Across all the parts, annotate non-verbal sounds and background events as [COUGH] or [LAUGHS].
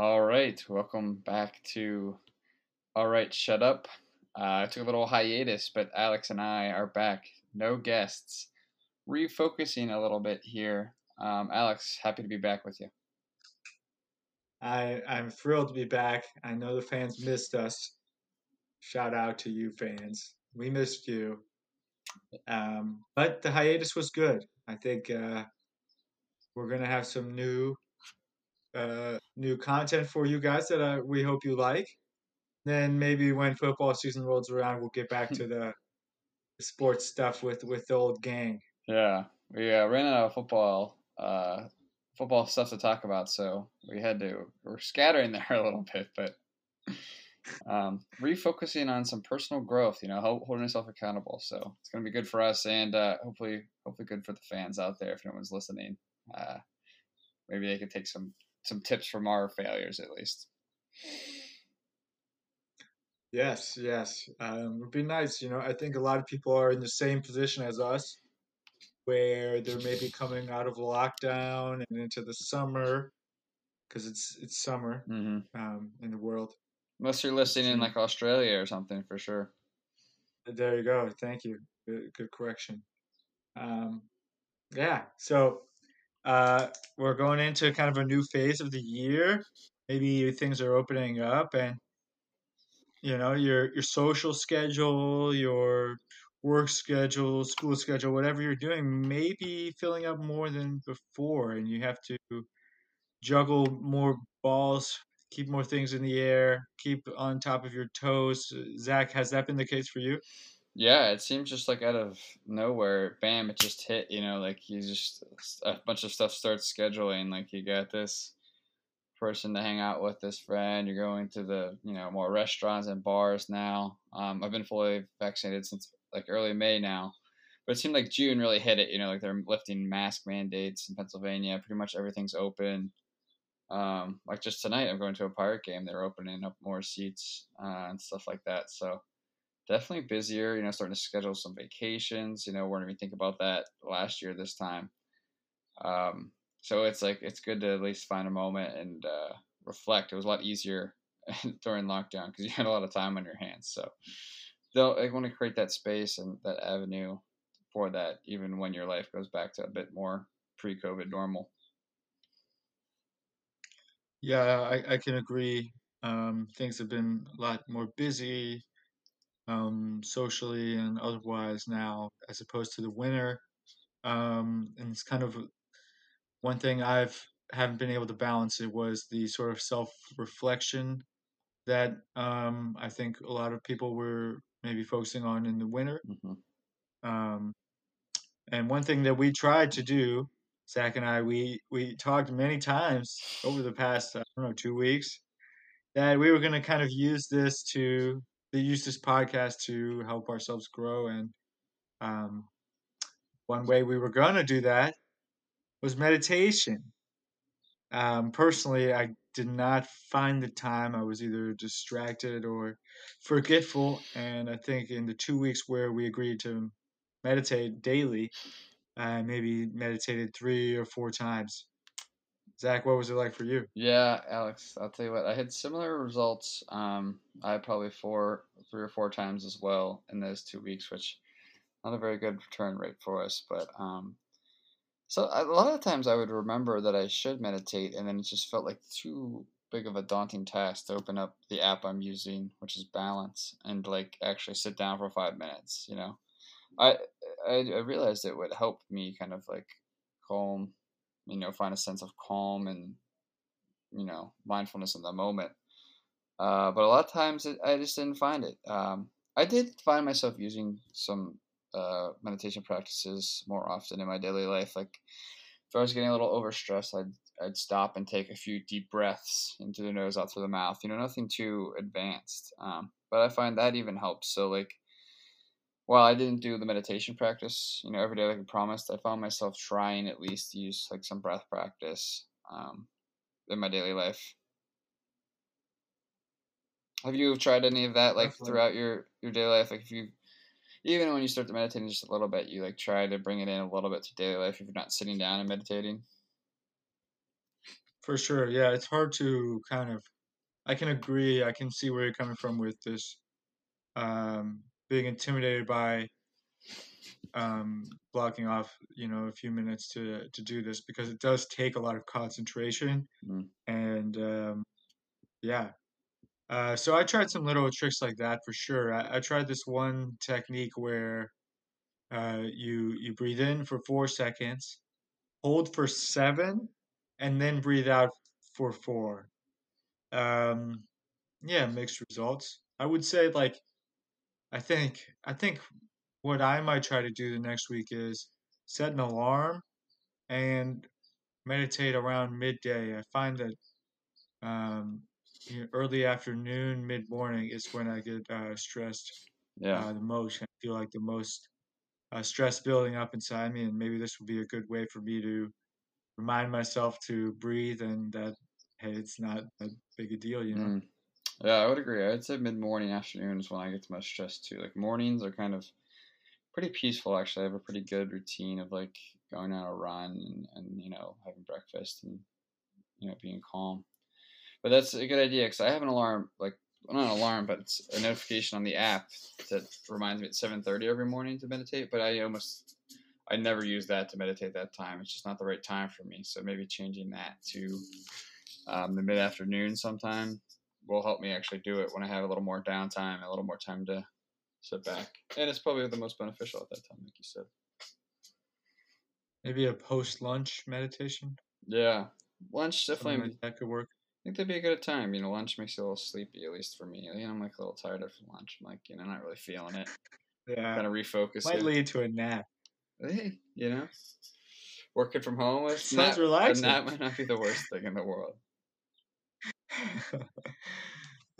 All right, welcome back to All Right, Shut Up. Uh, I took a little hiatus, but Alex and I are back. No guests. Refocusing a little bit here. Um, Alex, happy to be back with you. I I'm thrilled to be back. I know the fans missed us. Shout out to you fans. We missed you. Um, but the hiatus was good. I think uh, we're gonna have some new uh, new content for you guys that I, we hope you like. Then maybe when football season rolls around, we'll get back [LAUGHS] to the, the sports stuff with with the old gang. Yeah, we uh, ran out of football uh, football stuff to talk about, so we had to we're scattering [LAUGHS] there a little bit, but um, refocusing on some personal growth. You know, holding yourself accountable. So it's gonna be good for us, and uh, hopefully, hopefully, good for the fans out there. If anyone's listening, uh, maybe they could take some some tips from our failures at least. Yes, yes. Um, it would be nice. You know, I think a lot of people are in the same position as us, where they're maybe coming out of lockdown and into the summer, because it's it's summer mm-hmm. um, in the world. Unless you're listening in like Australia or something, for sure. There you go. Thank you. Good, good correction. Um, yeah. So uh, we're going into kind of a new phase of the year. Maybe things are opening up, and you know your your social schedule, your work schedule, school schedule, whatever you're doing, maybe filling up more than before, and you have to juggle more balls, keep more things in the air, keep on top of your toes. Zach, has that been the case for you? Yeah, it seems just like out of nowhere, bam, it just hit. You know, like you just a bunch of stuff starts scheduling. Like you got this person to hang out with, this friend. You're going to the you know more restaurants and bars now. Um, I've been fully vaccinated since like early May now, but it seemed like June really hit it. You know, like they're lifting mask mandates in Pennsylvania. Pretty much everything's open. Um, like just tonight, I'm going to a pirate game. They're opening up more seats uh, and stuff like that. So definitely busier. You know, starting to schedule some vacations. You know, we didn't even think about that last year this time. Um, so it's like it's good to at least find a moment and uh, reflect. It was a lot easier [LAUGHS] during lockdown because you had a lot of time on your hands. So they'll I want to create that space and that avenue for that, even when your life goes back to a bit more pre-COVID normal. Yeah, I, I can agree. Um, things have been a lot more busy um, socially and otherwise now as opposed to the winter. Um, and it's kind of one thing I've haven't been able to balance it was the sort of self reflection that um, I think a lot of people were maybe focusing on in the winter. Mm-hmm. Um, and one thing that we tried to do, Zach and I, we we talked many times over the past I don't know two weeks that we were going to kind of use this to they use this podcast to help ourselves grow. And um, one way we were going to do that was meditation. Um, personally, I did not find the time. I was either distracted or forgetful. And I think in the two weeks where we agreed to meditate daily, I maybe meditated three or four times. Zach, what was it like for you? Yeah, Alex, I'll tell you what. I had similar results. Um, I had probably four, three or four times as well in those two weeks, which not a very good return rate for us. But um, so a lot of times I would remember that I should meditate, and then it just felt like too big of a daunting task to open up the app I'm using, which is Balance, and like actually sit down for five minutes. You know, I I, I realized it would help me kind of like calm you know, find a sense of calm and, you know, mindfulness in the moment. Uh, but a lot of times it, I just didn't find it. Um, I did find myself using some uh, meditation practices more often in my daily life. Like if I was getting a little overstressed, I'd I'd stop and take a few deep breaths into the nose, out through the mouth. You know, nothing too advanced. Um, but I find that even helps. So like while I didn't do the meditation practice, you know, every day like I promised, I found myself trying at least to use like some breath practice um, in my daily life. Have you tried any of that like Definitely. throughout your your daily life? Like if you even when you start to meditate just a little bit, you like try to bring it in a little bit to daily life if you're not sitting down and meditating. For sure. Yeah, it's hard to kind of. I can agree. I can see where you're coming from with this. Um, being intimidated by um, blocking off, you know, a few minutes to to do this because it does take a lot of concentration, Mm. and um, yeah. Uh, so I tried some little tricks like that for sure. I, I tried this one technique where uh, you you breathe in for four seconds, hold for seven, and then breathe out for four. Um, yeah, mixed results. I would say like I think I think what I might try to do the next week is set an alarm and meditate around midday. I find that um, you know, early afternoon, mid morning is when I get uh, stressed Yeah. uh, the most. I feel like the most uh, stress building up inside me, and maybe this would be a good way for me to remind myself to breathe and that hey, it's not that big a deal, you know. Mm. Yeah, I would agree. I'd say mid morning, afternoon is when I get the most stressed too. Like mornings are kind of pretty peaceful actually. I have a pretty good routine of like going on a run and, and you know having breakfast and you know being calm. But that's a good idea because I have an alarm like not an alarm, but it's a notification on the app that reminds me at seven thirty every morning to meditate. But I almost I never use that to meditate that time. It's just not the right time for me. So maybe changing that to um, the mid afternoon sometime will help me actually do it when I have a little more downtime, a little more time to sit back. And it's probably the most beneficial at that time, like you said. Maybe a post lunch meditation. Yeah. Lunch definitely like that could work. I think that'd be a good time. You know, lunch makes you a little sleepy, at least for me. You know, I'm like a little tired after lunch. I'm like, you know, not really feeling it. Yeah, Kind of refocus. might it. lead to a nap. Hey, you know, working from home with Sounds nap, relaxing. A nap might not be the worst thing in the world. [LAUGHS]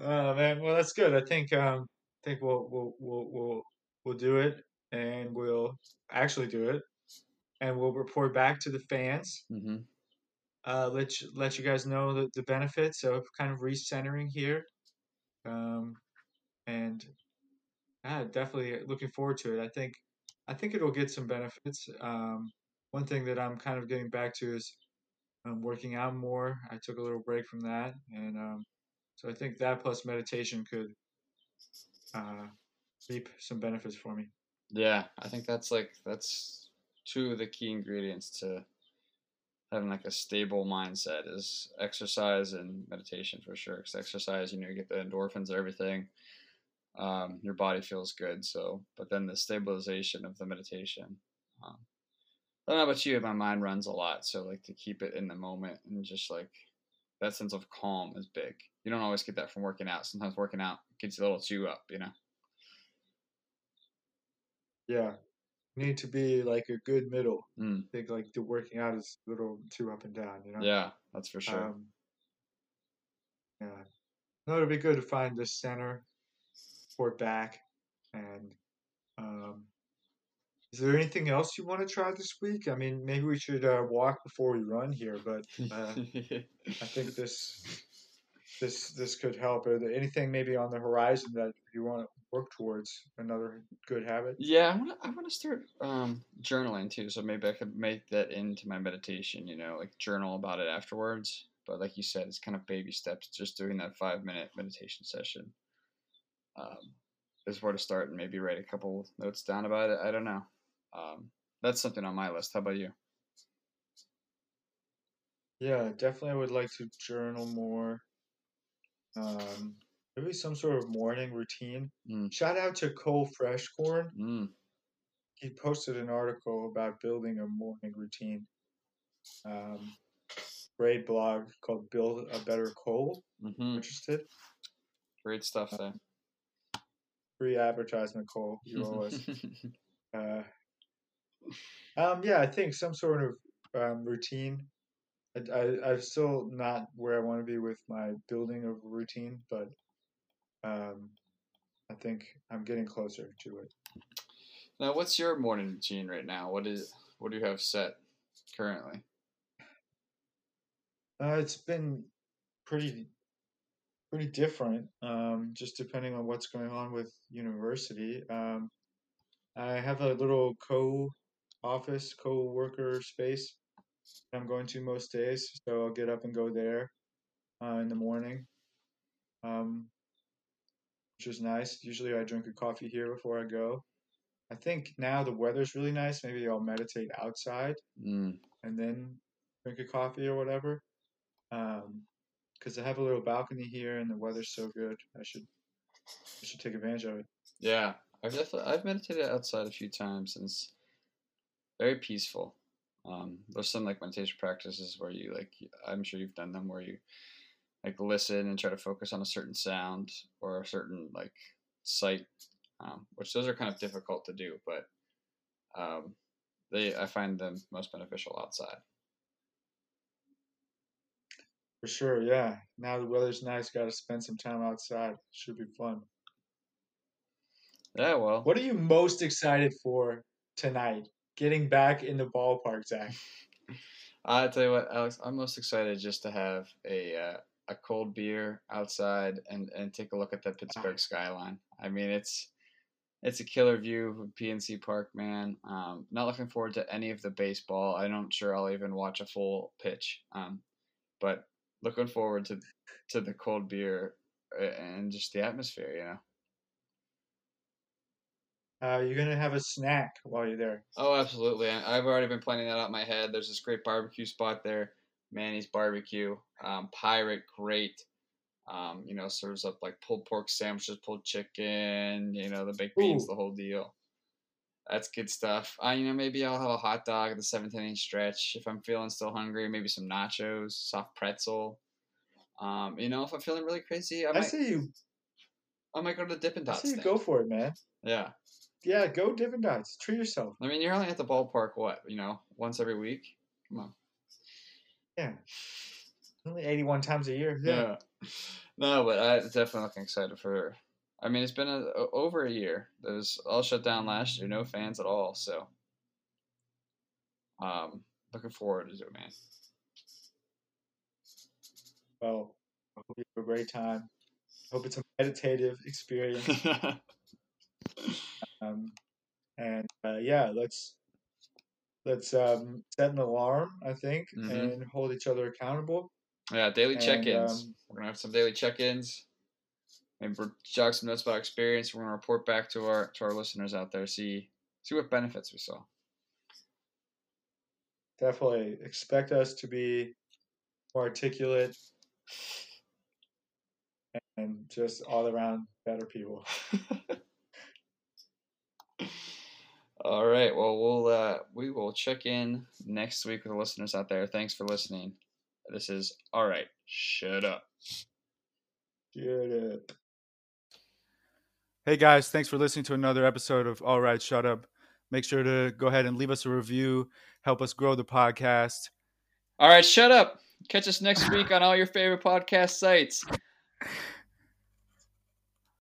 oh man, well that's good. I think um, I think we'll we'll we'll we'll we'll do it, and we'll actually do it, and we'll report back to the fans. hmm Uh, let you, let you guys know the, the benefits of kind of recentering here, um, and yeah, definitely looking forward to it. I think I think it'll get some benefits. Um, one thing that I'm kind of getting back to is um, working out more. I took a little break from that, and um, so I think that plus meditation could uh, reap some benefits for me. Yeah, I think that's like that's two of the key ingredients to having like a stable mindset is exercise and meditation for sure. Because exercise, you know, you get the endorphins and everything. Um, your body feels good. So, but then the stabilization of the meditation. Um, I don't know about you, but my mind runs a lot. So, like to keep it in the moment and just like that sense of calm is big. You don't always get that from working out. Sometimes working out gets you a little too up, you know. Yeah, need to be like a good middle. Mm. I think like the working out is a little too up and down. You know. Yeah, that's for sure. Um, yeah. No, it'd be good to find this center, port back, and um, is there anything else you want to try this week? I mean, maybe we should uh, walk before we run here, but uh, I think [LAUGHS] this this this could help. Are there anything maybe on the horizon that you want to work towards? Another good habit. Yeah, I want to. I want to start um, journaling too. So maybe I could make that into my meditation. You know, like journal about it afterwards. But like you said, it's kind of baby steps. Just doing that five minute meditation session um, is where to start, and maybe write a couple notes down about it. I don't know. Um, that's something on my list. How about you? Yeah, definitely. I would like to journal more. Um, maybe some sort of morning routine. Mm. Shout out to Cole Freshcorn. Mm. He posted an article about building a morning routine. Um, great blog called "Build a Better Cole." hmm Interested? Great stuff there. Free advertisement, Cole. You always. [LAUGHS] uh, um, yeah, I think some sort of um, routine. I, I, I'm still not where I want to be with my building of routine, but um, I think I'm getting closer to it. now, what's your morning routine right now? What is what do you have set currently? Uh, it's been pretty pretty different, um, just depending on what's going on with university. Um, I have a little co office, co worker space I'm going to most days. So I'll get up and go there uh, in the morning, um, which is nice. Usually I drink a coffee here before I go. I think now the weather's really nice. Maybe I'll meditate outside Mm. and then drink a coffee or whatever. Because I have a little balcony here and the weather's so good. I should I should take advantage of it. Yeah, I've definitely I've meditated outside a few times and it's very peaceful. Um, there's some like meditation practices where you like I'm sure you've done them where you like listen and try to focus on a certain sound or a certain like sight, um, which those are kind of difficult to do, but um, they I find them most beneficial outside. For sure, yeah. Now the weather's nice. Got to spend some time outside. Should be fun. Yeah, well, What are you most excited for tonight? Getting back in the ballpark, Zach. [LAUGHS] I tell you what, Alex, I'm most excited just to have a uh, a cold beer outside and, and take a look at the Pittsburgh skyline. I mean, it's it's a killer view of PNC Park, man. Um, not looking forward to any of the baseball. I'm not sure I'll even watch a full pitch. Um, but looking forward to to the cold beer uh, and just the atmosphere. You know. Uh, you're gonna have a snack while you're there. Oh, absolutely. I've already been planning that out in my head. There's this great barbecue spot there, Manny's Barbecue. Um, Pirate, great. Um, you know, serves up like pulled pork sandwiches, pulled chicken, you know, the baked beans, Ooh. the whole deal. That's good stuff. Uh, you know, maybe I'll have a hot dog at the seventh inning stretch if I'm feeling still hungry. Maybe some nachos, soft pretzel. Um, you know, if I'm feeling really crazy, I I might, say you. I might go to the Dippin' Dots. I say you stand. go for it, man. Yeah. Yeah, go Dippin' Dots. Treat yourself. I mean, you're only at the ballpark, what, you know, once every week? Come on. Yeah. Only 81 times a year. Yeah. Yeah. No, but I'm definitely looking excited for. I mean, it's been a, over a year. It was all shut down last year, no fans at all. So, um, looking forward to it, man. Well, I hope you have a great time. Hope it's a meditative experience. [LAUGHS] Um, and uh, yeah, let's let's um, set an alarm, I think, Mhm. and hold each other accountable. yeah, daily And, check-ins. um, We're gonna have some daily check-ins. and we're- jog some notes about experience. We're gonna report back to our to our listeners out there. See see what benefits we saw. Definitely expect us to be more articulate and just all around better people. [LAUGHS] All right. Well, we'll uh, we will check in next week with the listeners out there. Thanks for listening. This is all right. Shut up. Shut up. Hey guys, thanks for listening to another episode of All Right, Shut Up. Make sure to go ahead and leave us a review, help us grow the podcast. All right. Shut up. Catch us next week on all your favorite podcast sites. [LAUGHS]